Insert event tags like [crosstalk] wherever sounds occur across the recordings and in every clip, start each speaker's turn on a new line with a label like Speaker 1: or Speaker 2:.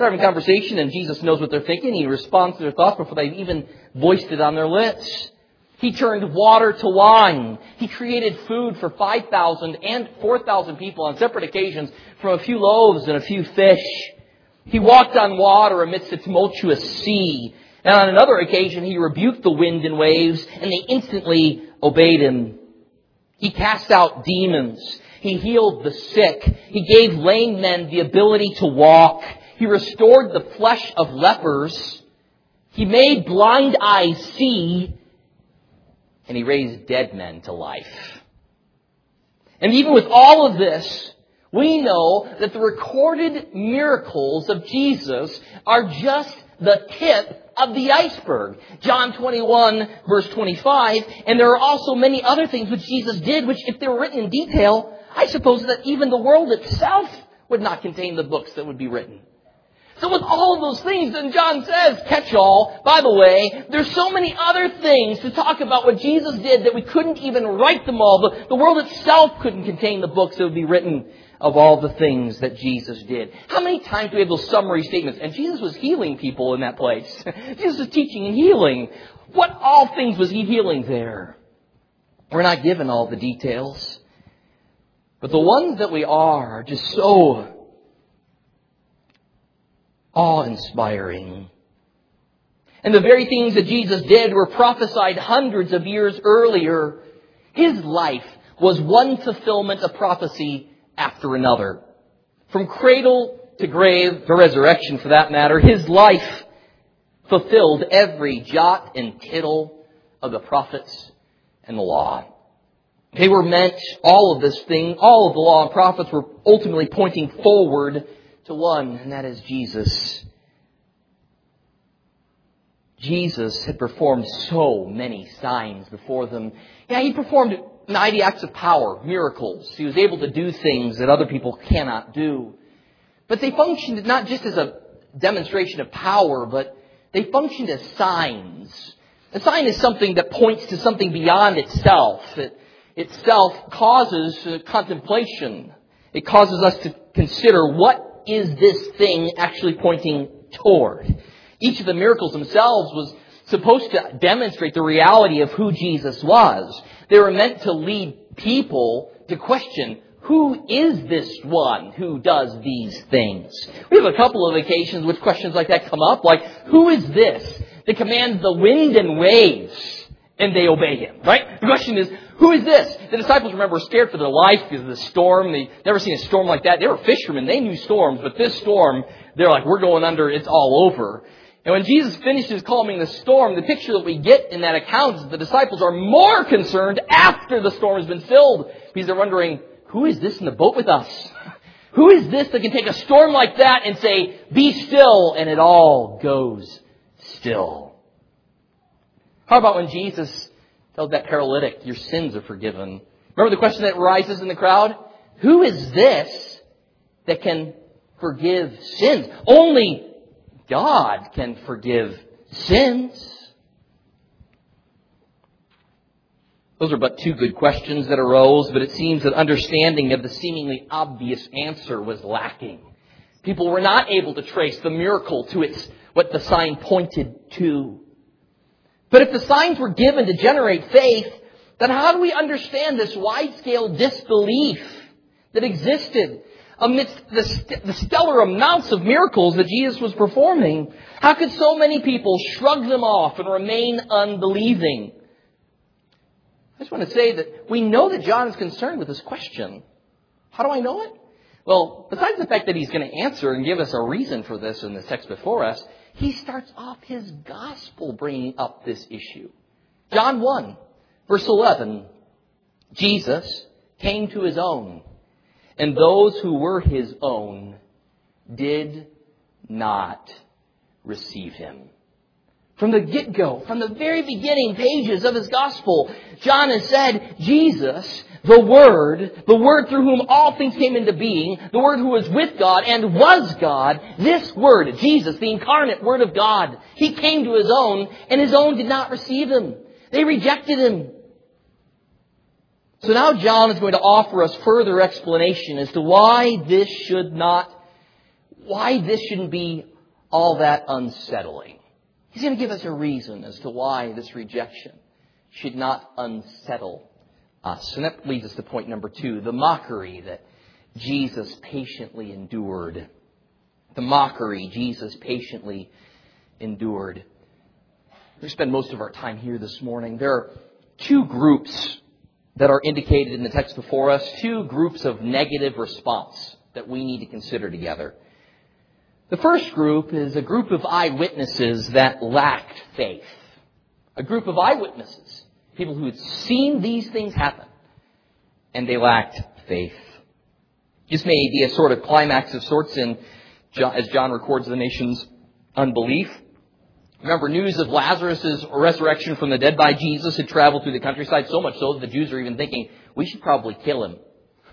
Speaker 1: They're having a conversation and Jesus knows what they're thinking. He responds to their thoughts before they've even voiced it on their lips. He turned water to wine. He created food for 5,000 and 4,000 people on separate occasions from a few loaves and a few fish. He walked on water amidst a tumultuous sea. And on another occasion, he rebuked the wind and waves, and they instantly obeyed him. He cast out demons. He healed the sick. He gave lame men the ability to walk. He restored the flesh of lepers. He made blind eyes see. And he raised dead men to life. And even with all of this, we know that the recorded miracles of Jesus are just the tip of the iceberg. John 21 verse 25, and there are also many other things which Jesus did, which if they were written in detail, I suppose that even the world itself would not contain the books that would be written. So with all those things, then John says, catch all, by the way, there's so many other things to talk about what Jesus did that we couldn't even write them all. The, the world itself couldn't contain the books that would be written of all the things that Jesus did. How many times do we have those summary statements? And Jesus was healing people in that place. [laughs] Jesus was teaching and healing. What all things was he healing there? We're not given all the details. But the ones that we are are just so awe inspiring. And the very things that Jesus did were prophesied hundreds of years earlier. His life was one fulfillment of prophecy after another. From cradle to grave, to resurrection for that matter, his life fulfilled every jot and tittle of the prophets and the law. They were meant, all of this thing, all of the law and prophets were ultimately pointing forward to one, and that is Jesus. Jesus had performed so many signs before them. Yeah, he performed 90 acts of power, miracles. He was able to do things that other people cannot do. But they functioned not just as a demonstration of power, but they functioned as signs. A sign is something that points to something beyond itself. It itself causes uh, contemplation. It causes us to consider what is this thing actually pointing toward? Each of the miracles themselves was supposed to demonstrate the reality of who Jesus was. They were meant to lead people to question, who is this one who does these things? We have a couple of occasions which questions like that come up, like, who is this that commands the wind and waves? and they obey him, right? The question is, who is this? The disciples, remember, were scared for their life because of the storm. They never seen a storm like that. They were fishermen. They knew storms, but this storm, they're like, we're going under. It's all over. And when Jesus finishes calming the storm, the picture that we get in that account is that the disciples are more concerned after the storm has been stilled because they're wondering, who is this in the boat with us? [laughs] Who is this that can take a storm like that and say, be still, and it all goes still? How about when Jesus tells that paralytic, your sins are forgiven? Remember the question that rises in the crowd? Who is this that can forgive sins? Only God can forgive sins. Those are but two good questions that arose, but it seems that understanding of the seemingly obvious answer was lacking. People were not able to trace the miracle to its, what the sign pointed to. But if the signs were given to generate faith, then how do we understand this wide-scale disbelief that existed amidst the, st- the stellar amounts of miracles that Jesus was performing? How could so many people shrug them off and remain unbelieving? I just want to say that we know that John is concerned with this question. How do I know it? Well, besides the fact that he's going to answer and give us a reason for this in the text before us, he starts off his gospel bringing up this issue. John 1, verse 11. Jesus came to his own, and those who were his own did not receive him. From the get-go, from the very beginning pages of his gospel, John has said, Jesus the Word, the Word through whom all things came into being, the Word who was with God and was God, this Word, Jesus, the incarnate Word of God, He came to His own, and His own did not receive Him. They rejected Him. So now John is going to offer us further explanation as to why this should not why this shouldn't be all that unsettling. He's going to give us a reason as to why this rejection should not unsettle us. And that leads us to point number two the mockery that Jesus patiently endured. The mockery Jesus patiently endured. We spend most of our time here this morning. There are two groups that are indicated in the text before us, two groups of negative response that we need to consider together. The first group is a group of eyewitnesses that lacked faith. A group of eyewitnesses, people who had seen these things happen, and they lacked faith. This may be a sort of climax of sorts in, as John records the nation's unbelief. Remember, news of Lazarus' resurrection from the dead by Jesus had traveled through the countryside, so much so that the Jews are even thinking, we should probably kill him.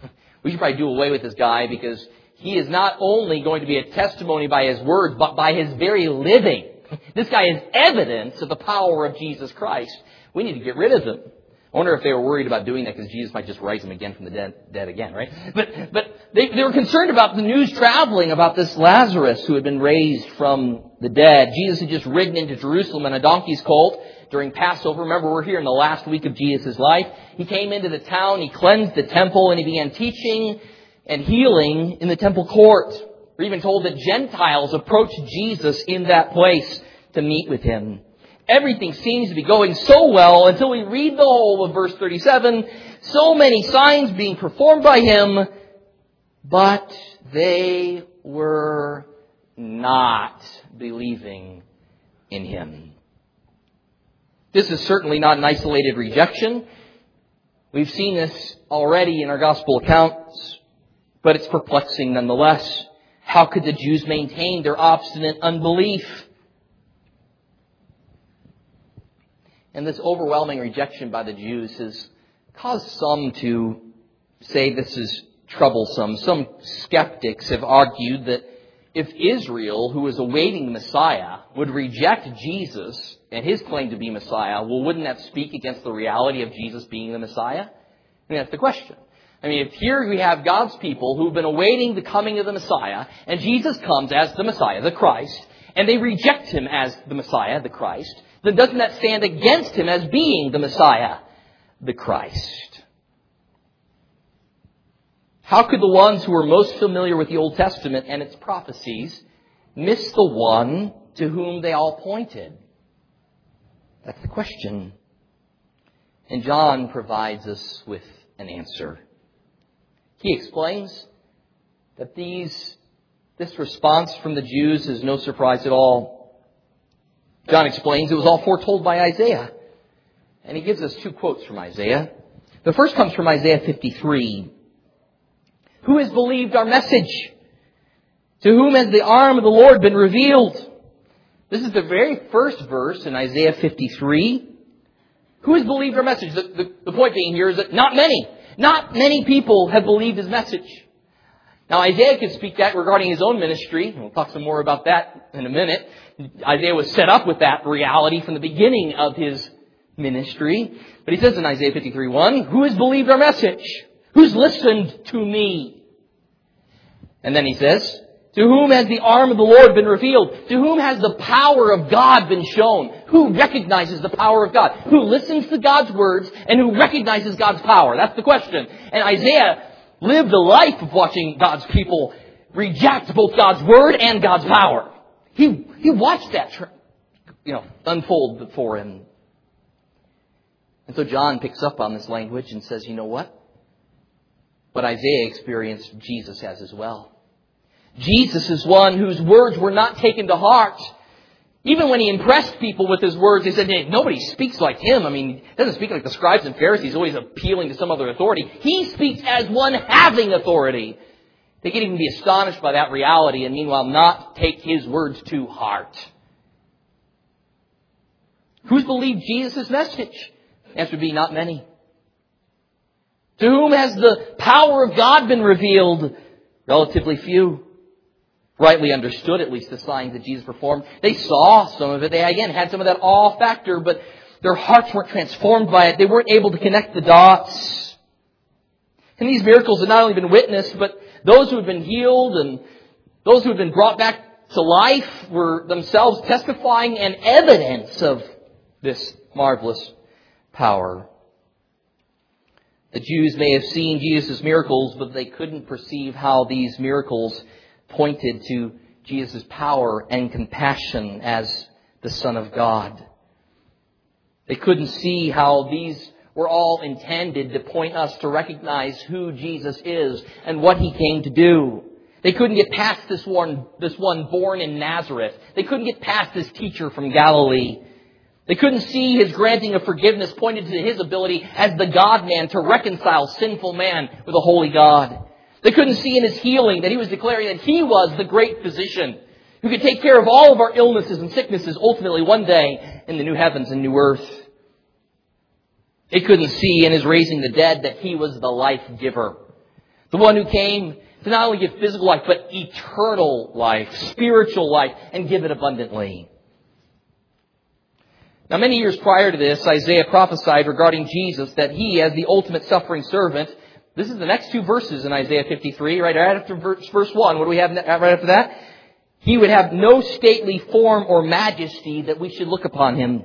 Speaker 1: [laughs] we should probably do away with this guy because he is not only going to be a testimony by his words, but by his very living. [laughs] This guy is evidence of the power of Jesus Christ. We need to get rid of him. I wonder if they were worried about doing that because Jesus might just rise him again from the dead, dead again, right? But, but they, they were concerned about the news traveling about this Lazarus who had been raised from the dead. Jesus had just ridden into Jerusalem in a donkey's colt during Passover. Remember, we're here in the last week of Jesus' life. He came into the town, he cleansed the temple, and he began teaching and healing in the temple court. We're even told that Gentiles approached Jesus in that place to meet with him. Everything seems to be going so well until we read the whole of verse 37. So many signs being performed by him, but they were not believing in him. This is certainly not an isolated rejection. We've seen this already in our gospel accounts, but it's perplexing nonetheless. How could the Jews maintain their obstinate unbelief? And this overwhelming rejection by the Jews has caused some to say this is troublesome. Some skeptics have argued that if Israel, who was awaiting Messiah, would reject Jesus and his claim to be Messiah, well, wouldn't that speak against the reality of Jesus being the Messiah? Mean, that's the question. I mean, if here we have God's people who've been awaiting the coming of the Messiah, and Jesus comes as the Messiah, the Christ, and they reject him as the Messiah, the Christ, then doesn't that stand against him as being the Messiah, the Christ? How could the ones who were most familiar with the Old Testament and its prophecies miss the one to whom they all pointed? That's the question. And John provides us with an answer. He explains that these, this response from the Jews is no surprise at all. John explains it was all foretold by Isaiah. And he gives us two quotes from Isaiah. The first comes from Isaiah 53. Who has believed our message? To whom has the arm of the Lord been revealed? This is the very first verse in Isaiah 53. Who has believed our message? The, the, the point being here is that not many, not many people have believed his message. Now Isaiah can speak that regarding his own ministry. We'll talk some more about that in a minute. Isaiah was set up with that reality from the beginning of his ministry. But he says in Isaiah 53 1, Who has believed our message? Who's listened to me? And then he says, To whom has the arm of the Lord been revealed? To whom has the power of God been shown? Who recognizes the power of God? Who listens to God's words and who recognizes God's power? That's the question. And Isaiah lived a life of watching God's people reject both God's word and God's power. He, he watched that, you know, unfold before him. And so John picks up on this language and says, you know what? What Isaiah experienced, Jesus has as well. Jesus is one whose words were not taken to heart. Even when he impressed people with his words, he said, hey, nobody speaks like him. I mean, he doesn't speak like the scribes and Pharisees, always appealing to some other authority. He speaks as one having authority. They can even be astonished by that reality and meanwhile not take his words to heart. Who's believed Jesus' message? Answer be not many. To whom has the power of God been revealed? Relatively few. Rightly understood, at least, the signs that Jesus performed. They saw some of it. They, again, had some of that awe factor, but their hearts weren't transformed by it. They weren't able to connect the dots. And these miracles had not only been witnessed, but those who had been healed and Those who had been brought back to life were themselves testifying and evidence of this marvelous power. The Jews may have seen Jesus' miracles, but they couldn't perceive how these miracles pointed to Jesus' power and compassion as the Son of God. They couldn't see how these were all intended to point us to recognize who Jesus is and what he came to do. They couldn't get past this one, this one born in Nazareth. They couldn't get past this teacher from Galilee. They couldn't see his granting of forgiveness pointed to his ability as the God-man to reconcile sinful man with a holy God. They couldn't see in his healing that he was declaring that he was the great physician who could take care of all of our illnesses and sicknesses ultimately one day in the new heavens and new earth. They couldn't see in his raising the dead that he was the life giver. The one who came to not only give physical life, but eternal life, spiritual life, and give it abundantly. Now, many years prior to this, Isaiah prophesied regarding Jesus that he, as the ultimate suffering servant, this is the next two verses in Isaiah 53, right, right after verse, verse 1. What do we have right after that? He would have no stately form or majesty that we should look upon him,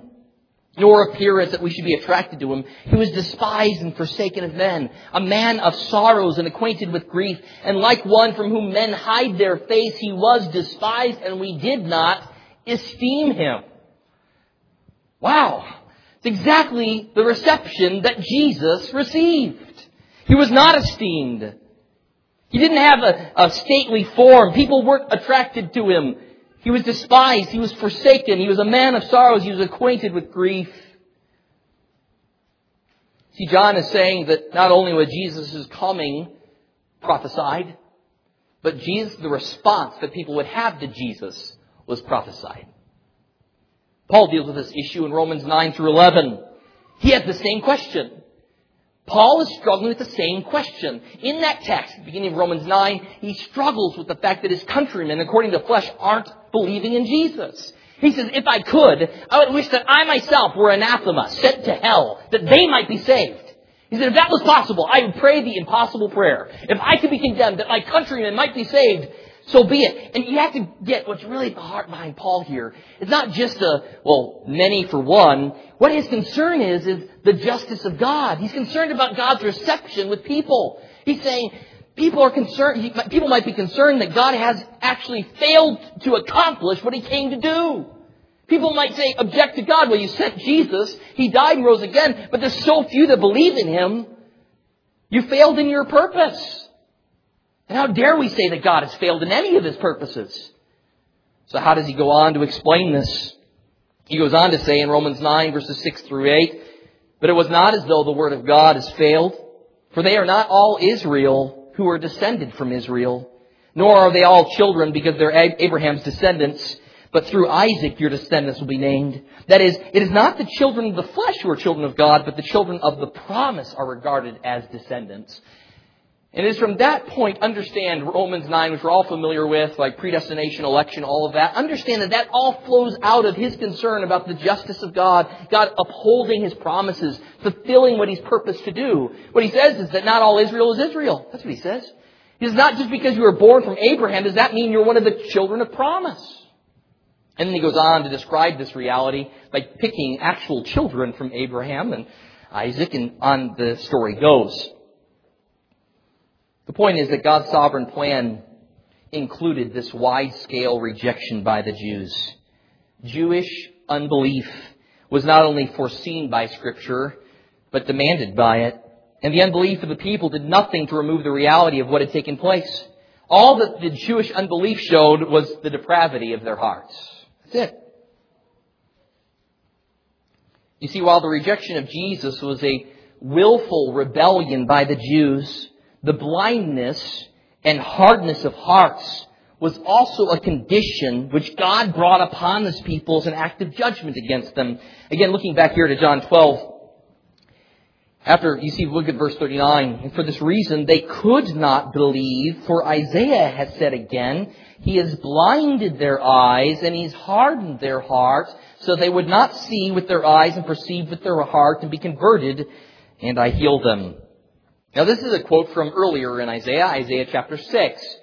Speaker 1: nor appearance that we should be attracted to him. He was despised and forsaken of men, a man of sorrows and acquainted with grief, and like one from whom men hide their face, he was despised, and we did not esteem him. Wow. It's exactly the reception that Jesus received. He was not esteemed. He didn't have a, a, stately form. People weren't attracted to him. He was despised. He was forsaken. He was a man of sorrows. He was acquainted with grief. See, John is saying that not only was Jesus' coming prophesied, but Jesus, the response that people would have to Jesus was prophesied. Paul deals with this issue in Romans 9 through 11. He has the same question. Paul is struggling with the same question. In that text, beginning of Romans 9, he struggles with the fact that his countrymen, according to flesh, aren't believing in Jesus. He says, if I could, I would wish that I myself were anathema, sent to hell, that they might be saved. He said, if that was possible, I would pray the impossible prayer. If I could be condemned, that my countrymen might be saved, so be it. And you have to get what's really at the heart behind Paul here. It's not just a, well, many for one. What his concern is, is the justice of God. He's concerned about God's reception with people. He's saying, people are concerned, people might be concerned that God has actually failed to accomplish what he came to do. People might say, object to God. Well, you sent Jesus. He died and rose again, but there's so few that believe in him. You failed in your purpose. And how dare we say that God has failed in any of his purposes? So how does he go on to explain this? He goes on to say in Romans 9 verses 6 through 8, But it was not as though the word of God has failed, for they are not all Israel who are descended from Israel, nor are they all children because they're Abraham's descendants, but through Isaac your descendants will be named. That is, it is not the children of the flesh who are children of God, but the children of the promise are regarded as descendants. And it is from that point, understand Romans 9, which we're all familiar with, like predestination, election, all of that. Understand that that all flows out of his concern about the justice of God, God upholding his promises, fulfilling what he's purposed to do. What he says is that not all Israel is Israel. That's what he says. Says, not just because you were born from Abraham, does that mean you're one of the children of promise? And then he goes on to describe this reality by picking actual children from Abraham and Isaac, and on the story goes. The point is that God's sovereign plan included this wide scale rejection by the Jews. Jewish unbelief was not only foreseen by Scripture, but demanded by it. And the unbelief of the people did nothing to remove the reality of what had taken place. All that the Jewish unbelief showed was the depravity of their hearts. That's it. You see, while the rejection of Jesus was a willful rebellion by the Jews, the blindness and hardness of hearts was also a condition which God brought upon this people as an act of judgment against them. Again, looking back here to John 12, after you see, look at verse 39. And for this reason, they could not believe, for Isaiah has said again, He has blinded their eyes and He's hardened their hearts, so they would not see with their eyes and perceive with their heart and be converted, and I heal them. Now, this is a quote from earlier in Isaiah, Isaiah chapter 6.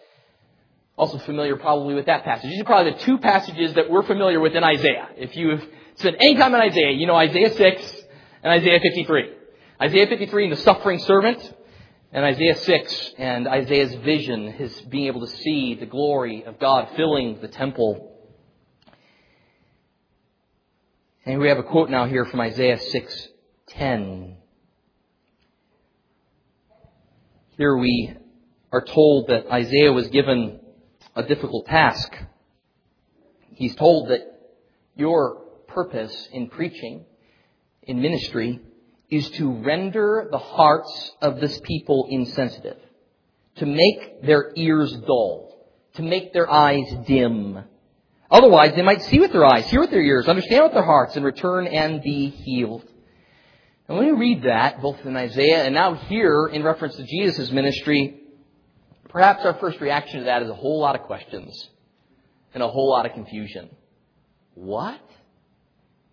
Speaker 1: Also familiar probably with that passage. These are probably the two passages that we're familiar with in Isaiah. If you've spent any time in Isaiah, you know Isaiah 6 and Isaiah 53. Isaiah 53 and the suffering servant, and Isaiah 6 and Isaiah's vision, his being able to see the glory of God filling the temple. And we have a quote now here from Isaiah 6:10. Here we are told that Isaiah was given a difficult task. He's told that your purpose in preaching, in ministry, is to render the hearts of this people insensitive, to make their ears dull, to make their eyes dim. Otherwise, they might see with their eyes, hear with their ears, understand with their hearts, and return and be healed. And when we read that, both in Isaiah and now here in reference to Jesus' ministry, perhaps our first reaction to that is a whole lot of questions and a whole lot of confusion. What?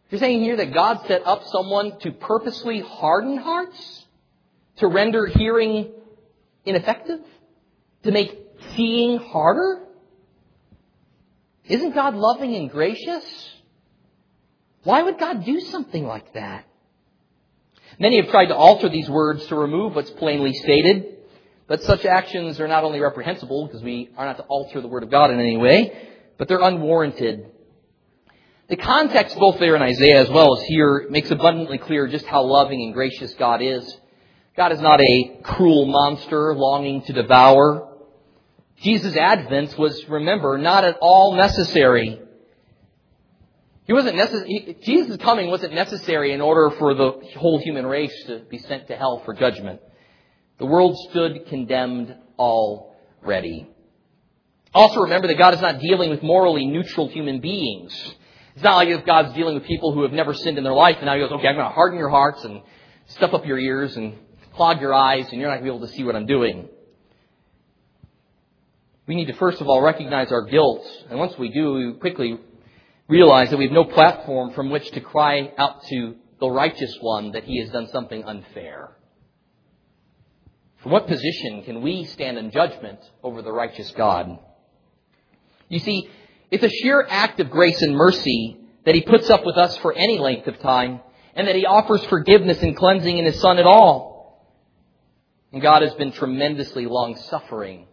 Speaker 1: You're saying here that God set up someone to purposely harden hearts? To render hearing ineffective? To make seeing harder? Isn't God loving and gracious? Why would God do something like that? Many have tried to alter these words to remove what's plainly stated, but such actions are not only reprehensible, because we are not to alter the Word of God in any way, but they're unwarranted. The context, both there in Isaiah as well as here, makes abundantly clear just how loving and gracious God is. God is not a cruel monster longing to devour. Jesus' advent was, remember, not at all necessary. He wasn't necessary. Jesus' coming wasn't necessary in order for the whole human race to be sent to hell for judgment. The world stood condemned already. Also remember that God is not dealing with morally neutral human beings. It's not like if God's dealing with people who have never sinned in their life, and now He goes, okay, I'm going to harden your hearts and stuff up your ears and clog your eyes, and you're not going to be able to see what I'm doing. We need to first of all recognize our guilt, and once we do, we quickly realize that we have no platform from which to cry out to the righteous one that he has done something unfair. From what position can we stand in judgment over the righteous God? You see, it's a sheer act of grace and mercy that He puts up with us for any length of time, and that He offers forgiveness and cleansing in His Son at all. And God has been tremendously long suffering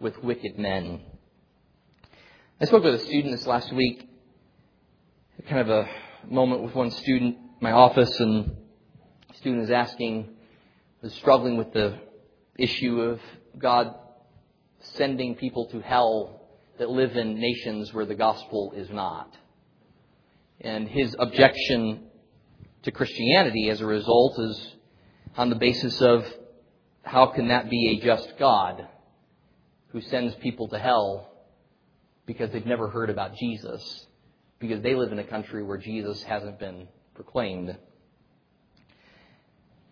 Speaker 1: with wicked men. I spoke with a student this last week, kind of a moment with one student in my office, and the student was asking, was struggling with the issue of God sending people to hell that live in nations where the gospel is not. And his objection to Christianity as a result is on the basis of how can that be a just God who sends people to hell because they've never heard about Jesus, because they live in a country where Jesus hasn't been proclaimed.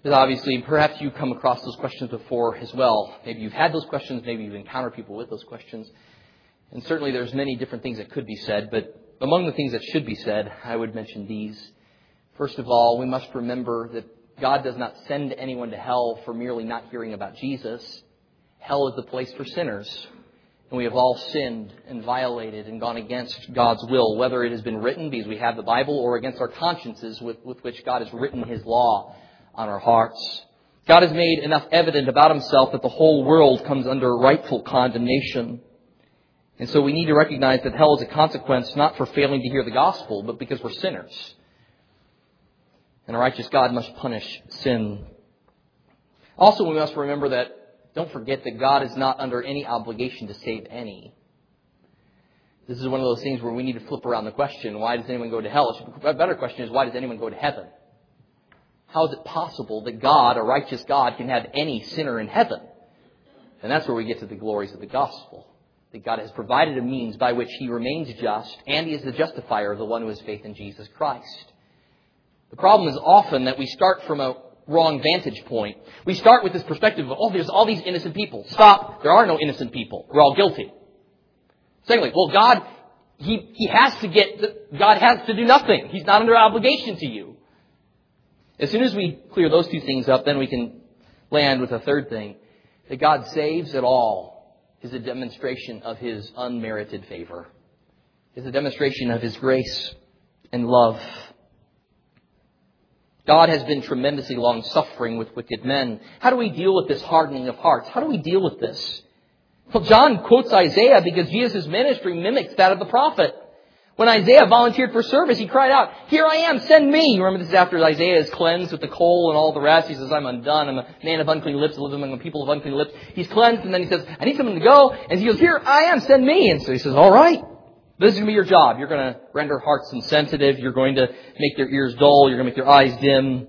Speaker 1: Because obviously, perhaps you've come across those questions before as well. Maybe you've had those questions, maybe you've encountered people with those questions. And certainly there's many different things that could be said, but among the things that should be said, I would mention these. First of all, we must remember that God does not send anyone to hell for merely not hearing about Jesus. Hell is the place for sinners. And we have all sinned and violated and gone against God's will, whether it has been written because we have the Bible or against our consciences with, with which God has written His law on our hearts. God has made enough evident about Himself that the whole world comes under rightful condemnation. And so we need to recognize that hell is a consequence not for failing to hear the gospel, but because we're sinners. And a righteous God must punish sin. Also, we must remember that, don't forget that God is not under any obligation to save any. This is one of those things where we need to flip around the question, why does anyone go to hell? A better question is, why does anyone go to heaven? How is it possible that God, a righteous God, can have any sinner in heaven? And that's where we get to the glories of the gospel that God has provided a means by which he remains just, and he is the justifier of the one who has faith in Jesus Christ. The problem is often that we start from a wrong vantage point. We start with this perspective of, oh, there's all these innocent people. Stop. There are no innocent people. We're all guilty. Secondly, well, God, he, he has to get, God has to do nothing. He's not under obligation to you. As soon as we clear those two things up, then we can land with a third thing that God saves at all is a demonstration of his unmerited favor, is a demonstration of his grace and love. God has been tremendously long suffering with wicked men. How do we deal with this hardening of hearts? How do we deal with this? Well, John quotes Isaiah because Jesus' ministry mimics that of the prophet. When Isaiah volunteered for service, he cried out, Here I am, send me. Remember this is after Isaiah is cleansed with the coal and all the rest. He says, I'm undone. I'm a man of unclean lips, I live among people of unclean lips. He's cleansed, and then he says, I need someone to go. And he goes, Here I am, send me. And so he says, All right. This is going to be your job. You're going to render hearts insensitive. You're going to make their ears dull. You're going to make their eyes dim.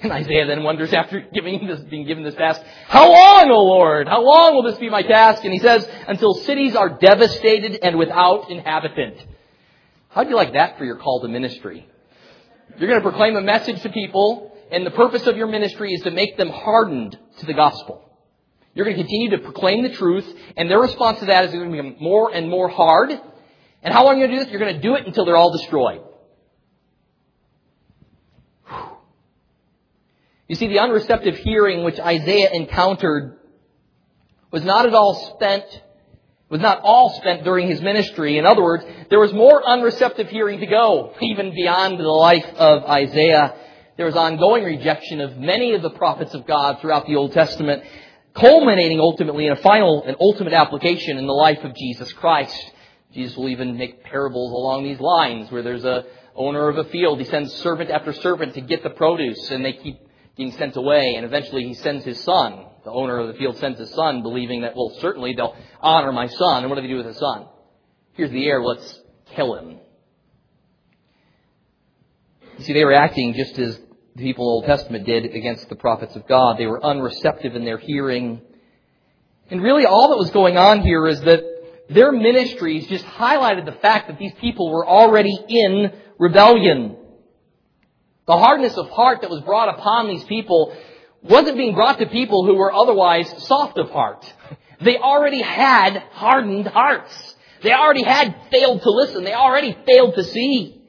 Speaker 1: And Isaiah then wonders after giving this, being given this task, How long, O Lord? How long will this be my task? And he says, Until cities are devastated and without inhabitant. How'd you like that for your call to ministry? You're going to proclaim a message to people, and the purpose of your ministry is to make them hardened to the gospel. You're going to continue to proclaim the truth, and their response to that is going to be more and more hard. And how long are you going to do this? You're going to do it until they're all destroyed. You see, the unreceptive hearing which Isaiah encountered was not at all spent was not all spent during his ministry. In other words, there was more unreceptive hearing to go, even beyond the life of Isaiah. There was ongoing rejection of many of the prophets of God throughout the Old Testament, culminating ultimately in a final and ultimate application in the life of Jesus Christ. Jesus will even make parables along these lines where there's a owner of a field. He sends servant after servant to get the produce and they keep being sent away and eventually he sends his son the owner of the field sends his son, believing that, well, certainly they'll honor my son. And what do they do with his son? Here's the heir, let's kill him. You see, they were acting just as the people of the Old Testament did against the prophets of God. They were unreceptive in their hearing. And really all that was going on here is that their ministries just highlighted the fact that these people were already in rebellion. The hardness of heart that was brought upon these people wasn't being brought to people who were otherwise soft of heart. They already had hardened hearts. They already had failed to listen. They already failed to see.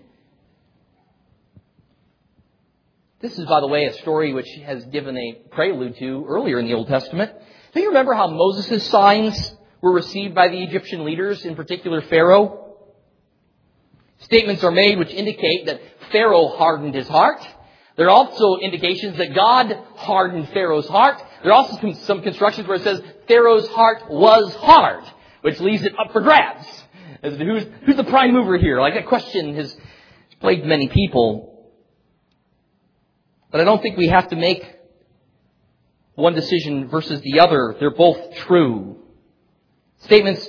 Speaker 1: This is, by the way, a story which has given a prelude to earlier in the Old Testament. Do you remember how Moses' signs were received by the Egyptian leaders, in particular Pharaoh? Statements are made which indicate that Pharaoh hardened his heart. There are also indications that God hardened Pharaoh's heart. There are also some constructions where it says Pharaoh's heart was hard, which leaves it up for grabs. As to who's, who's the prime mover here? Like that question has plagued many people. But I don't think we have to make one decision versus the other. They're both true. Statements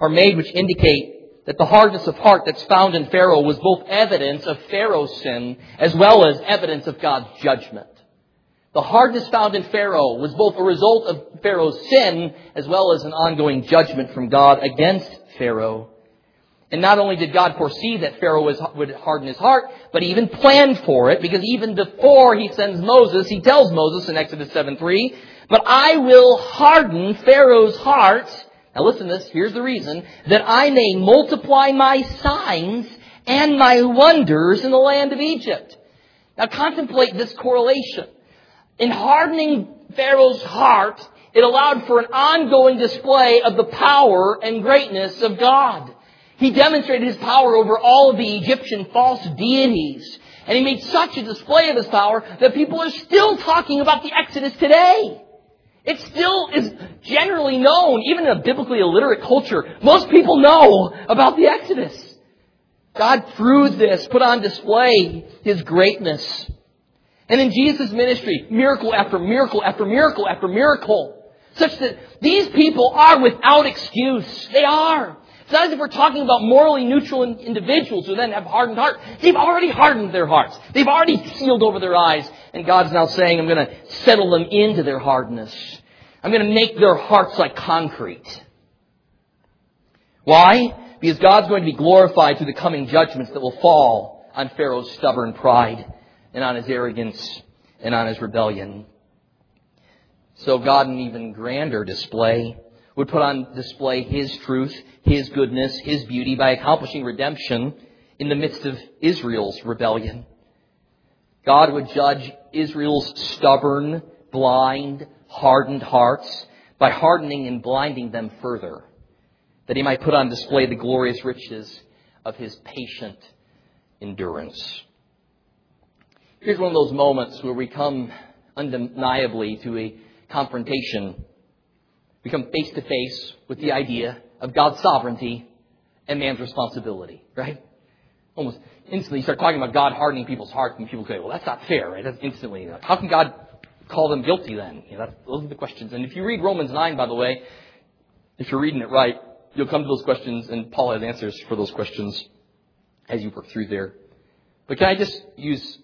Speaker 1: are made which indicate that the hardness of heart that's found in Pharaoh was both evidence of Pharaoh's sin as well as evidence of God's judgment. The hardness found in Pharaoh was both a result of Pharaoh's sin as well as an ongoing judgment from God against Pharaoh. And not only did God foresee that Pharaoh was, would harden his heart, but he even planned for it because even before he sends Moses, he tells Moses in Exodus 7:3, "But I will harden Pharaoh's heart now listen to this. Here's the reason. That I may multiply my signs and my wonders in the land of Egypt. Now contemplate this correlation. In hardening Pharaoh's heart, it allowed for an ongoing display of the power and greatness of God. He demonstrated his power over all of the Egyptian false deities. And he made such a display of his power that people are still talking about the Exodus today. It still is generally known, even in a biblically illiterate culture. Most people know about the Exodus. God, through this, put on display His greatness. And in Jesus' ministry, miracle after miracle after miracle after miracle. Such that these people are without excuse. They are. It's not as if we're talking about morally neutral individuals who then have hardened hearts. They've already hardened their hearts. They've already sealed over their eyes. And God's now saying, I'm going to settle them into their hardness. I'm going to make their hearts like concrete. Why? Because God's going to be glorified through the coming judgments that will fall on Pharaoh's stubborn pride and on his arrogance and on his rebellion. So God, in even grander display, would put on display His truth, His goodness, His beauty by accomplishing redemption in the midst of Israel's rebellion. God would judge Israel's stubborn, blind, hardened hearts by hardening and blinding them further, that he might put on display the glorious riches of his patient endurance. Here's one of those moments where we come undeniably to a confrontation. We come face to face with the idea of God's sovereignty and man's responsibility, right? Almost instantly you start talking about God hardening people's hearts and people say, well, that's not fair, right? That's instantly. How can God call them guilty then? You know, those are the questions. And if you read Romans 9, by the way, if you're reading it right, you'll come to those questions and Paul has answers for those questions as you work through there. But can I just use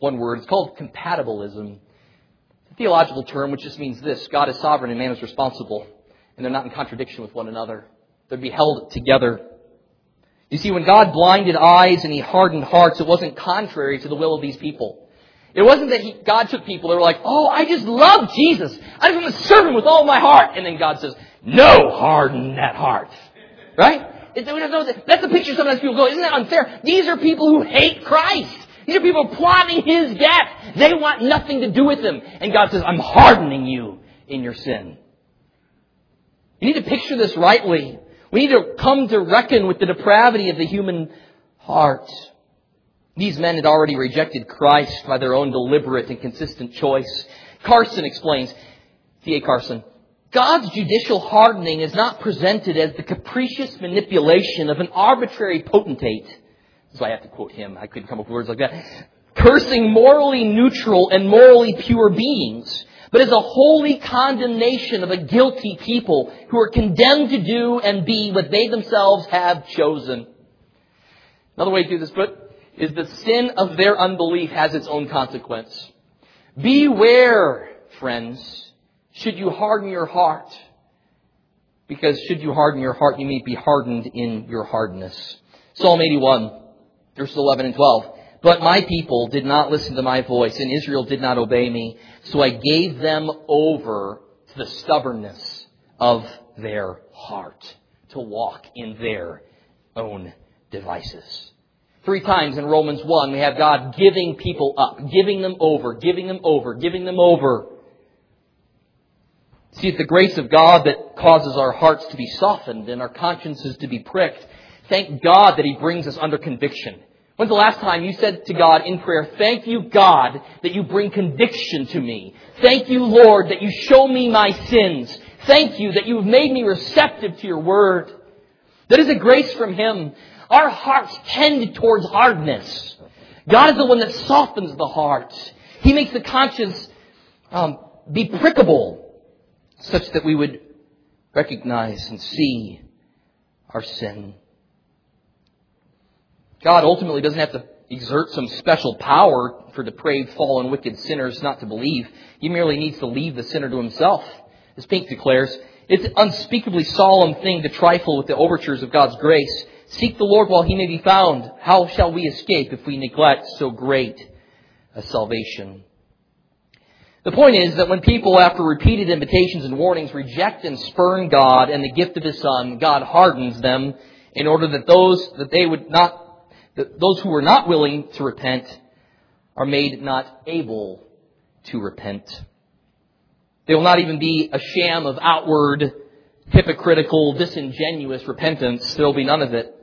Speaker 1: one word? It's called compatibilism. a theological term which just means this God is sovereign and man is responsible, and they're not in contradiction with one another. They're to be held together. You see, when God blinded eyes and He hardened hearts, it wasn't contrary to the will of these people. It wasn't that he, God took people that were like, oh, I just love Jesus. I just want to serve Him with all my heart. And then God says, no, harden that heart. Right? That's the picture sometimes people go, isn't that unfair? These are people who hate Christ. These are people plotting His death. They want nothing to do with Him. And God says, I'm hardening you in your sin. You need to picture this rightly. We need to come to reckon with the depravity of the human heart. These men had already rejected Christ by their own deliberate and consistent choice. Carson explains, D.A. Carson, God's judicial hardening is not presented as the capricious manipulation of an arbitrary potentate. So I have to quote him. I couldn't come up with words like that. Cursing morally neutral and morally pure beings, but as a holy condemnation of a guilty people who are condemned to do and be what they themselves have chosen. Another way to do this, but is the sin of their unbelief has its own consequence. Beware, friends should you harden your heart? Because should you harden your heart, you may be hardened in your hardness. Psalm 81, verses 11 and 12. But my people did not listen to my voice, and Israel did not obey me. So I gave them over to the stubbornness of their heart to walk in their own devices. Three times in Romans 1, we have God giving people up, giving them over, giving them over, giving them over See, it's the grace of God that causes our hearts to be softened and our consciences to be pricked. Thank God that He brings us under conviction. When's the last time you said to God in prayer, Thank you, God, that you bring conviction to me. Thank you, Lord, that you show me my sins. Thank you that you have made me receptive to your word. That is a grace from Him. Our hearts tend towards hardness. God is the one that softens the heart. He makes the conscience um, be prickable such that we would recognize and see our sin. God ultimately doesn't have to exert some special power for depraved, fallen, wicked sinners not to believe. He merely needs to leave the sinner to himself. As Pink declares, it's an unspeakably solemn thing to trifle with the overtures of God's grace. Seek the Lord while he may be found. How shall we escape if we neglect so great a salvation? The point is that when people, after repeated invitations and warnings, reject and spurn God and the gift of His Son, God hardens them in order that those that they would not, those who were not willing to repent are made not able to repent. They will not even be a sham of outward, hypocritical, disingenuous repentance. There will be none of it.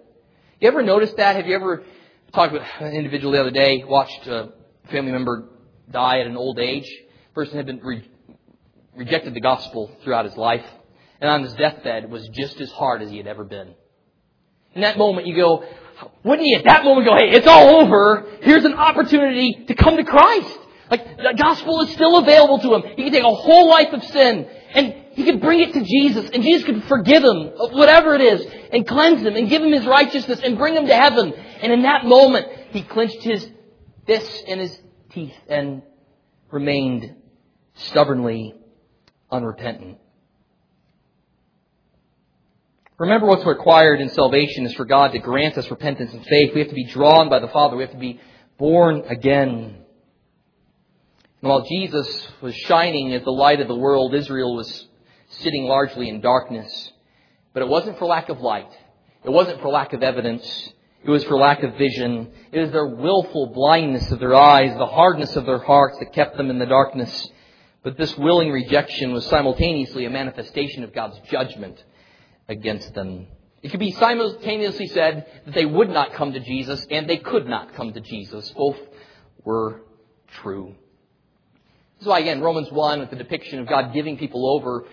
Speaker 1: You ever noticed that? Have you ever talked with an individual the other day, watched a family member die at an old age? person had been re- rejected the gospel throughout his life, and on his deathbed was just as hard as he had ever been. In that moment, you go, wouldn't he at that moment go, hey, it's all over. Here's an opportunity to come to Christ. Like, the gospel is still available to him. He can take a whole life of sin and he could bring it to Jesus and Jesus could forgive him of whatever it is and cleanse him and give him his righteousness and bring him to heaven. And in that moment, he clenched his fists and his teeth and remained stubbornly unrepentant. Remember what's required in salvation is for God to grant us repentance and faith. We have to be drawn by the Father. We have to be born again. And while Jesus was shining as the light of the world, Israel was sitting largely in darkness. But it wasn't for lack of light. It wasn't for lack of evidence. It was for lack of vision. It was their willful blindness of their eyes, the hardness of their hearts that kept them in the darkness. But this willing rejection was simultaneously a manifestation of God's judgment against them. It could be simultaneously said that they would not come to Jesus and they could not come to Jesus. Both were true. This is why, again, Romans 1, with the depiction of God giving people over,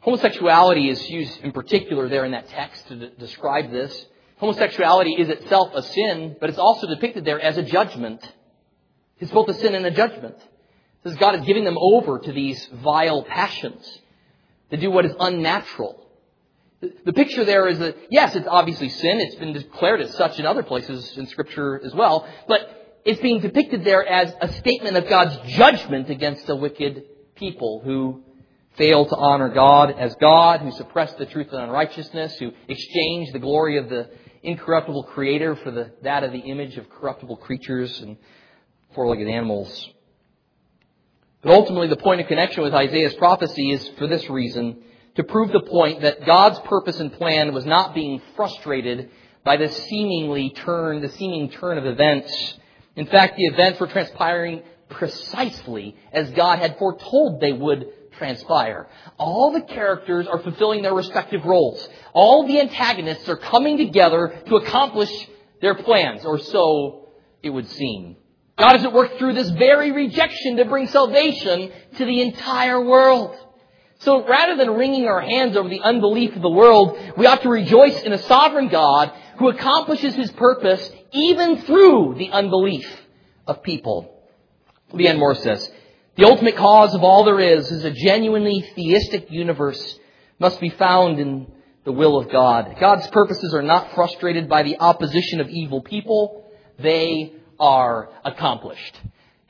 Speaker 1: homosexuality is used in particular there in that text to describe this. Homosexuality is itself a sin, but it's also depicted there as a judgment. It's both a sin and a judgment. It says God is giving them over to these vile passions to do what is unnatural. The picture there is that, yes, it's obviously sin. It's been declared as such in other places in Scripture as well. But it's being depicted there as a statement of God's judgment against the wicked people who fail to honor God as God, who suppress the truth of unrighteousness, who exchange the glory of the incorruptible Creator for the, that of the image of corruptible creatures and four-legged animals. But ultimately, the point of connection with Isaiah's prophecy is for this reason to prove the point that God's purpose and plan was not being frustrated by the seemingly turn, the seeming turn of events. In fact, the events were transpiring precisely as God had foretold they would transpire. All the characters are fulfilling their respective roles. All the antagonists are coming together to accomplish their plans, or so it would seem. God is at work through this very rejection to bring salvation to the entire world. So rather than wringing our hands over the unbelief of the world, we ought to rejoice in a sovereign God who accomplishes his purpose even through the unbelief of people. Leon Morris says, the ultimate cause of all there is is a genuinely theistic universe must be found in the will of God. God's purposes are not frustrated by the opposition of evil people. They are accomplished.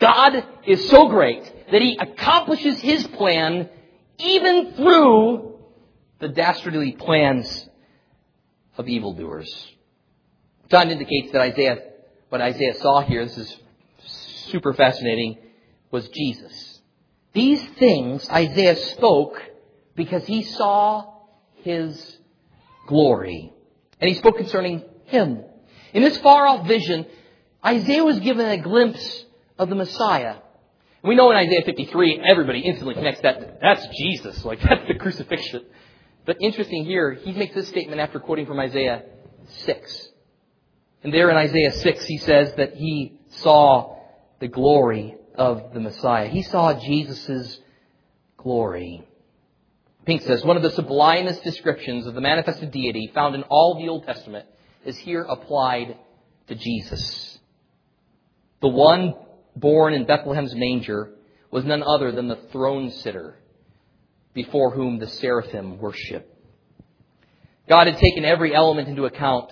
Speaker 1: God is so great that He accomplishes His plan even through the dastardly plans of evildoers. John indicates that Isaiah, what Isaiah saw here, this is super fascinating, was Jesus. These things Isaiah spoke because he saw his glory. And he spoke concerning him. In this far off vision, Isaiah was given a glimpse of the Messiah. We know in Isaiah 53, everybody instantly connects that. That's Jesus. Like, [laughs] that's the crucifixion. But interesting here, he makes this statement after quoting from Isaiah 6. And there in Isaiah 6, he says that he saw the glory of the Messiah. He saw Jesus' glory. Pink says, one of the sublimest descriptions of the manifested deity found in all the Old Testament is here applied to Jesus. The one born in Bethlehem's manger was none other than the throne sitter before whom the seraphim worship. God had taken every element into account,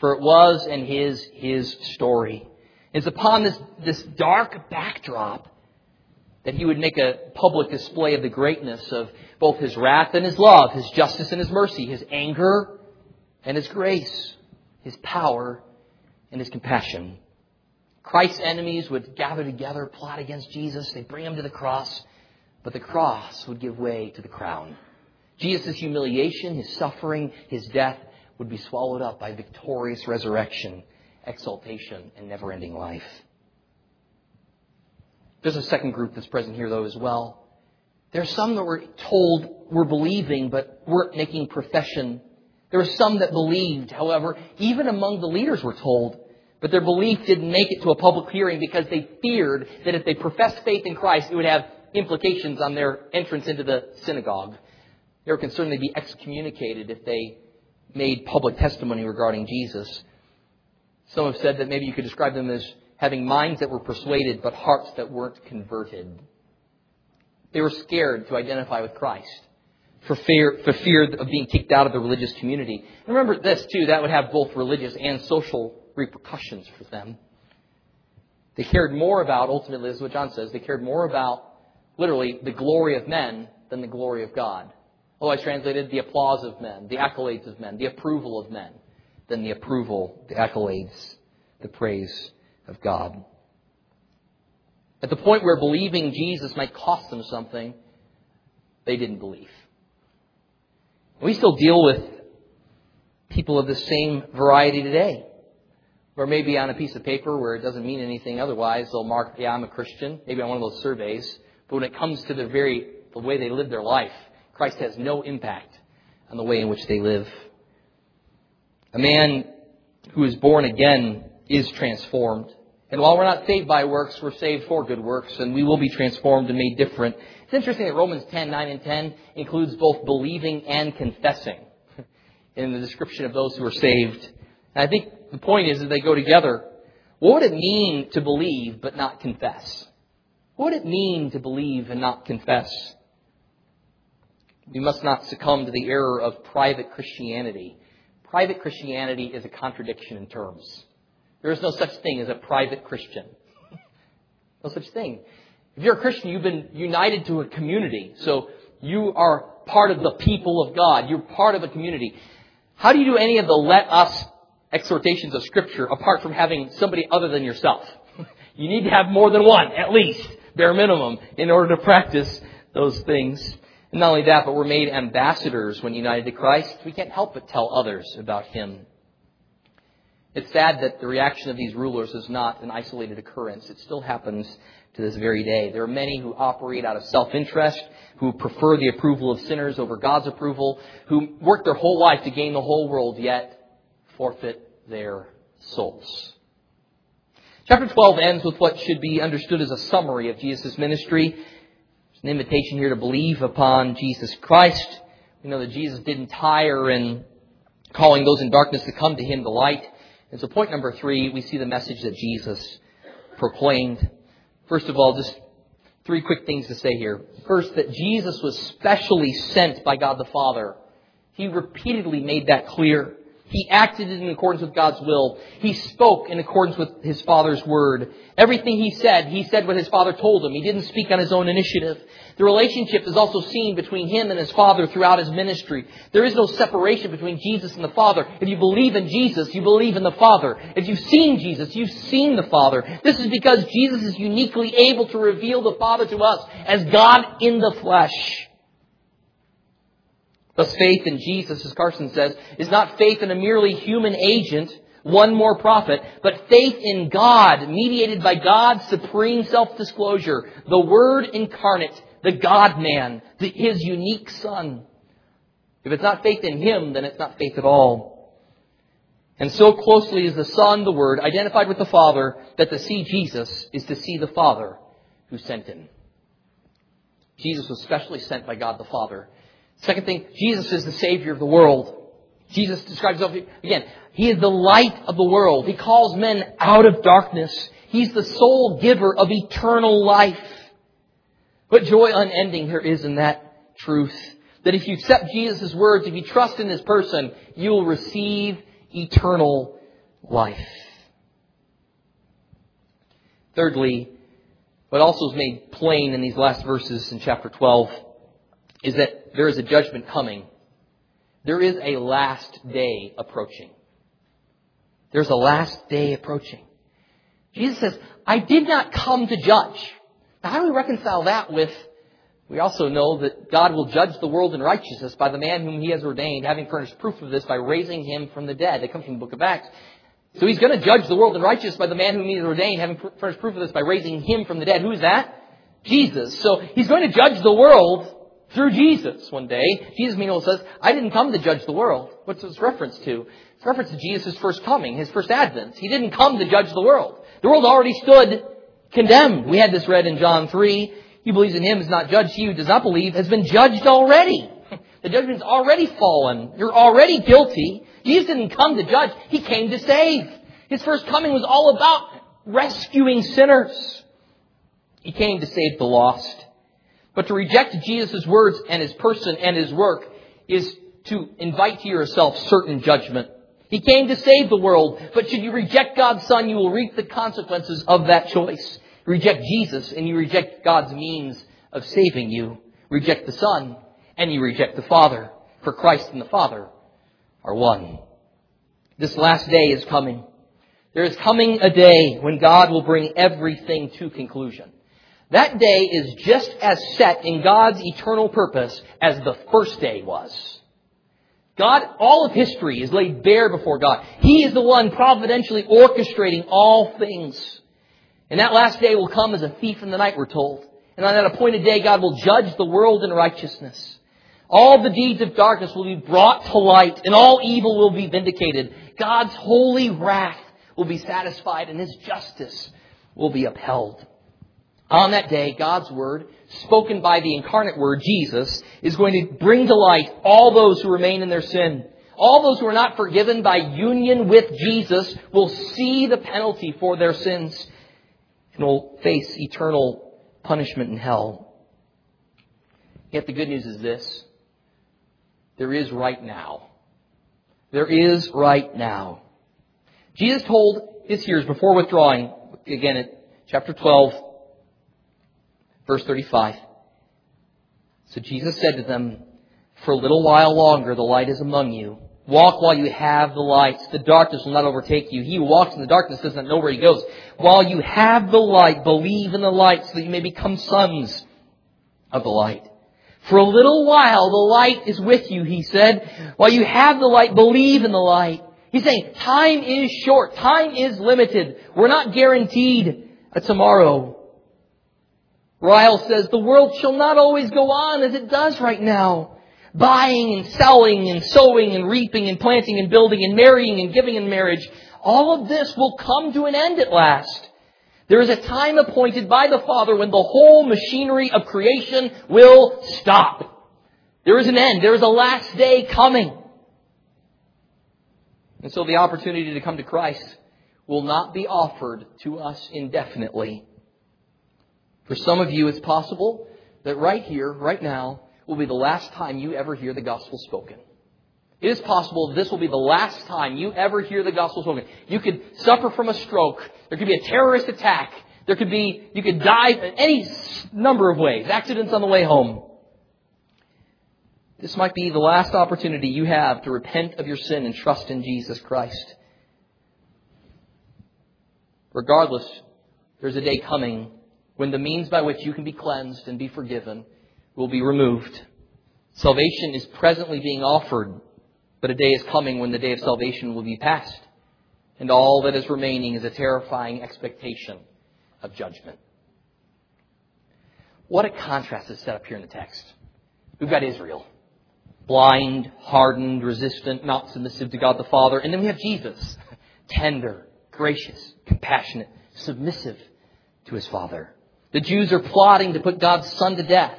Speaker 1: for it was and is his story. It's upon this, this dark backdrop that he would make a public display of the greatness of both his wrath and his love, his justice and his mercy, his anger and his grace, his power and his compassion. Christ's enemies would gather together, plot against Jesus. They'd bring him to the cross, but the cross would give way to the crown. Jesus' humiliation, his suffering, his death would be swallowed up by victorious resurrection, exaltation, and never ending life. There's a second group that's present here, though, as well. There are some that were told were believing, but weren't making profession. There were some that believed, however, even among the leaders were told, but their belief didn't make it to a public hearing because they feared that if they professed faith in Christ, it would have implications on their entrance into the synagogue. They were concerned they'd be excommunicated if they made public testimony regarding Jesus. Some have said that maybe you could describe them as having minds that were persuaded but hearts that weren't converted. They were scared to identify with Christ for fear, for fear of being kicked out of the religious community. And remember this too, that would have both religious and social repercussions for them. They cared more about, ultimately, this is what John says, they cared more about, literally, the glory of men than the glory of God. Otherwise translated, the applause of men, the accolades of men, the approval of men, than the approval, the accolades, the praise of God. At the point where believing Jesus might cost them something, they didn't believe. We still deal with people of the same variety today. Or maybe on a piece of paper where it doesn't mean anything otherwise, they'll mark, yeah, I'm a Christian, maybe on one of those surveys, But when it comes to the very, the way they live their life, Christ has no impact on the way in which they live. A man who is born again is transformed. And while we're not saved by works, we're saved for good works, and we will be transformed and made different. It's interesting that Romans 10, 9, and 10 includes both believing and confessing [laughs] in the description of those who are saved. And I think the point is that they go together. What would it mean to believe but not confess? What would it mean to believe and not confess? We must not succumb to the error of private Christianity. Private Christianity is a contradiction in terms. There is no such thing as a private Christian. [laughs] no such thing. If you're a Christian, you've been united to a community. So you are part of the people of God. You're part of a community. How do you do any of the let us exhortations of Scripture apart from having somebody other than yourself? [laughs] you need to have more than one, at least, bare minimum, in order to practice those things. And not only that, but we're made ambassadors when united to Christ. We can't help but tell others about Him. It's sad that the reaction of these rulers is not an isolated occurrence. It still happens to this very day. There are many who operate out of self-interest, who prefer the approval of sinners over God's approval, who work their whole life to gain the whole world, yet forfeit their souls. Chapter 12 ends with what should be understood as a summary of Jesus' ministry. There's an invitation here to believe upon Jesus Christ. We know that Jesus didn't tire in calling those in darkness to come to him to light. And so point number three, we see the message that Jesus proclaimed. First of all, just three quick things to say here. First, that Jesus was specially sent by God the Father. He repeatedly made that clear. He acted in accordance with God's will. He spoke in accordance with his Father's word. Everything he said, he said what his Father told him. He didn't speak on his own initiative. The relationship is also seen between him and his Father throughout his ministry. There is no separation between Jesus and the Father. If you believe in Jesus, you believe in the Father. If you've seen Jesus, you've seen the Father. This is because Jesus is uniquely able to reveal the Father to us as God in the flesh. Thus, faith in Jesus, as Carson says, is not faith in a merely human agent, one more prophet, but faith in God, mediated by God's supreme self-disclosure, the Word incarnate, the God-man, His unique Son. If it's not faith in Him, then it's not faith at all. And so closely is the Son, the Word, identified with the Father, that to see Jesus is to see the Father who sent Him. Jesus was specially sent by God the Father Second thing, Jesus is the Savior of the world. Jesus describes himself again. He is the light of the world. He calls men out of darkness. He's the sole giver of eternal life. What joy unending there is in that truth. That if you accept Jesus' words, if you trust in His person, you will receive eternal life. Thirdly, what also is made plain in these last verses in chapter 12 is that there is a judgment coming. There is a last day approaching. There's a last day approaching. Jesus says, I did not come to judge. Now, how do we reconcile that with, we also know that God will judge the world in righteousness by the man whom he has ordained, having furnished proof of this by raising him from the dead. That comes from the book of Acts. So he's going to judge the world in righteousness by the man whom he has ordained, having furnished proof of this by raising him from the dead. Who is that? Jesus. So he's going to judge the world through Jesus one day. Jesus meanwhile says, I didn't come to judge the world. What's this reference to? It's reference to Jesus' first coming, his first advent. He didn't come to judge the world. The world already stood condemned. We had this read in John 3. He believes in him is not judged. He who does not believe has been judged already. [laughs] The judgment's already fallen. You're already guilty. Jesus didn't come to judge. He came to save. His first coming was all about rescuing sinners. He came to save the lost. But to reject Jesus' words and his person and his work is to invite to yourself certain judgment. He came to save the world, but should you reject God's Son, you will reap the consequences of that choice. Reject Jesus and you reject God's means of saving you. Reject the Son and you reject the Father. For Christ and the Father are one. This last day is coming. There is coming a day when God will bring everything to conclusion. That day is just as set in God's eternal purpose as the first day was. God, all of history is laid bare before God. He is the one providentially orchestrating all things. And that last day will come as a thief in the night, we're told. And on that appointed day, God will judge the world in righteousness. All the deeds of darkness will be brought to light, and all evil will be vindicated. God's holy wrath will be satisfied, and His justice will be upheld. On that day, God's Word, spoken by the incarnate Word, Jesus, is going to bring to light all those who remain in their sin. All those who are not forgiven by union with Jesus will see the penalty for their sins and will face eternal punishment in hell. Yet the good news is this. There is right now. There is right now. Jesus told his hearers before withdrawing, again at chapter 12, verse 35. So Jesus said to them, For a little while longer the light is among you. Walk while you have the light. The darkness will not overtake you. He who walks in the darkness does not know where he goes. While you have the light, believe in the light so that you may become sons of the light. For a little while the light is with you, he said. While you have the light, believe in the light. He's saying time is short. Time is limited. We're not guaranteed a tomorrow. Ryle says, the world shall not always go on as it does right now buying and selling and sowing and reaping and planting and building and marrying and giving in marriage, all of this will come to an end at last. There is a time appointed by the Father when the whole machinery of creation will stop. There is an end. There is a last day coming. And so the opportunity to come to Christ will not be offered to us indefinitely. For some of you, it's possible that right here, right now, will be the last time you ever hear the gospel spoken. It is possible this will be the last time you ever hear the gospel spoken. You could suffer from a stroke. There could be a terrorist attack. There could be, you could die in any number of ways. Accidents on the way home. This might be the last opportunity you have to repent of your sin and trust in Jesus Christ. Regardless, there's a day coming when the means by which you can be cleansed and be forgiven will be removed. Salvation is presently being offered, but a day is coming when the day of salvation will be past, and all that is remaining is a terrifying expectation of judgment. What a contrast is set up here in the text. We've got Israel. Blind, hardened, resistant, not submissive to God the Father. And then we have Jesus. [laughs] Tender, gracious, compassionate, submissive to his Father. The Jews are plotting to put God's Son to death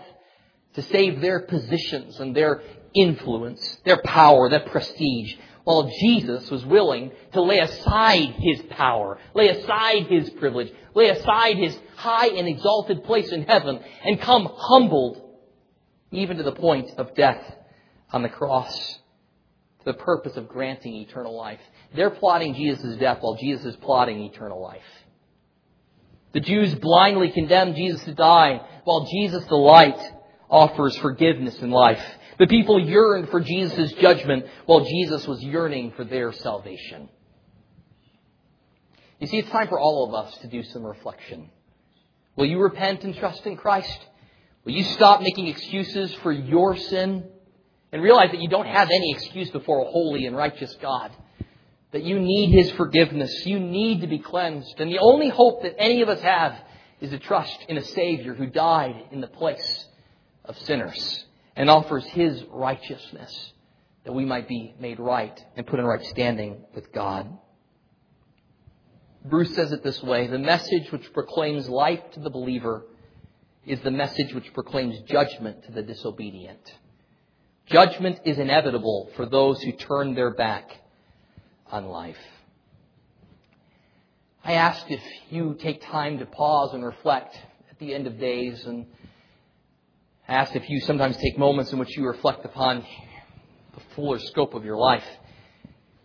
Speaker 1: to save their positions and their influence, their power, their prestige, while Jesus was willing to lay aside his power, lay aside his privilege, lay aside his high and exalted place in heaven, and come humbled even to the point of death on the cross to the purpose of granting eternal life. They're plotting Jesus' death while Jesus is plotting eternal life. The Jews blindly condemn Jesus to die while Jesus, the light, offers forgiveness and life. The people yearned for Jesus' judgment while Jesus was yearning for their salvation. You see, it's time for all of us to do some reflection. Will you repent and trust in Christ? Will you stop making excuses for your sin and realize that you don't have any excuse before a holy and righteous God? That you need His forgiveness. You need to be cleansed. And the only hope that any of us have is to trust in a Savior who died in the place of sinners and offers his righteousness that we might be made right and put in right standing with God. Bruce says it this way the message which proclaims life to the believer is the message which proclaims judgment to the disobedient. Judgment is inevitable for those who turn their back on life. I asked if you take time to pause and reflect at the end of days and I asked if you sometimes take moments in which you reflect upon the fuller scope of your life.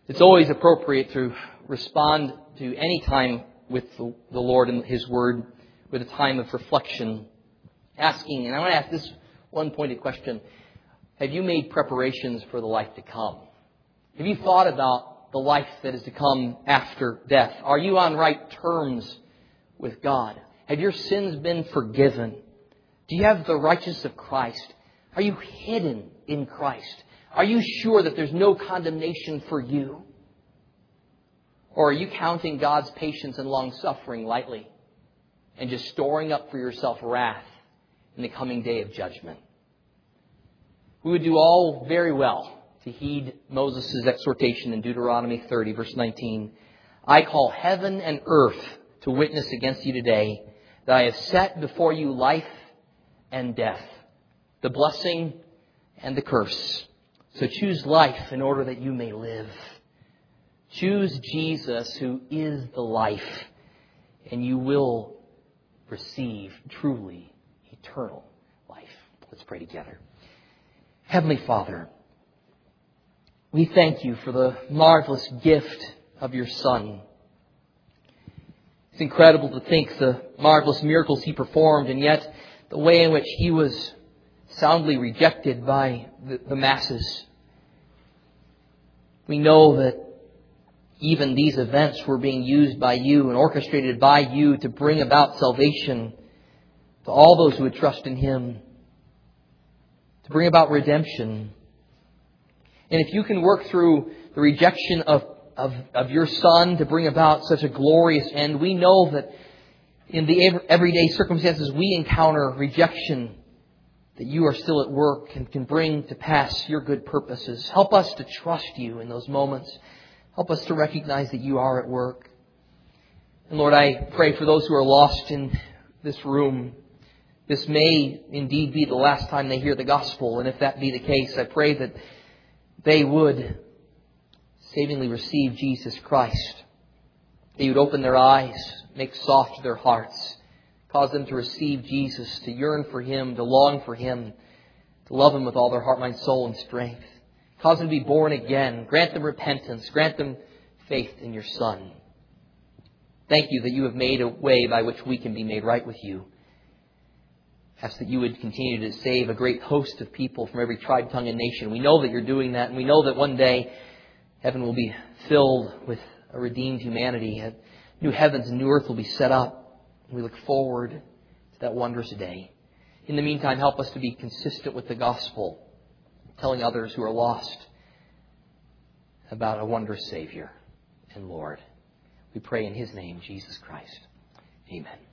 Speaker 1: It's always appropriate to respond to any time with the Lord and His Word with a time of reflection, asking, and I want to ask this one pointed question. Have you made preparations for the life to come? Have you thought about the life that is to come after death? Are you on right terms with God? Have your sins been forgiven? Do you have the righteousness of Christ? Are you hidden in Christ? Are you sure that there's no condemnation for you? Or are you counting God's patience and long suffering lightly and just storing up for yourself wrath in the coming day of judgment. We would do all very well to heed Moses' exhortation in Deuteronomy 30, verse 19. I call heaven and earth to witness against you today that I have set before you life and death, the blessing and the curse. So choose life in order that you may live. Choose Jesus, who is the life, and you will receive truly eternal life. Let's pray together. Heavenly Father, we thank you for the marvelous gift of your Son. It's incredible to think the marvelous miracles he performed, and yet the way in which he was soundly rejected by the, masses. We know that even these events were being used by you and orchestrated by you to bring about salvation to all those who would trust in him, to bring about redemption. And if you can work through the rejection of, of, of your Son to bring about such a glorious end, we know that in the everyday circumstances we encounter rejection, that you are still at work and can bring to pass your good purposes. Help us to trust you in those moments. Help us to recognize that you are at work. And Lord, I pray for those who are lost in this room. This may indeed be the last time they hear the gospel, and if that be the case, I pray that they would savingly receive Jesus Christ. They would open their eyes, make soft their hearts, cause them to receive Jesus, to yearn for Him, to long for Him, to love Him with all their heart, mind, soul, and strength. Cause them to be born again. Grant them repentance. Grant them faith in your Son. Thank you that you have made a way by which we can be made right with you. Ask that you would continue to save a great host of people from every tribe, tongue, and nation. We know that you're doing that, and we know that one day heaven will be filled with a redeemed humanity. New heavens and new earth will be set up. We look forward to that wondrous day. In the meantime, help us to be consistent with the gospel, telling others who are lost about a wondrous Savior and Lord. We pray in His name, Jesus Christ. Amen.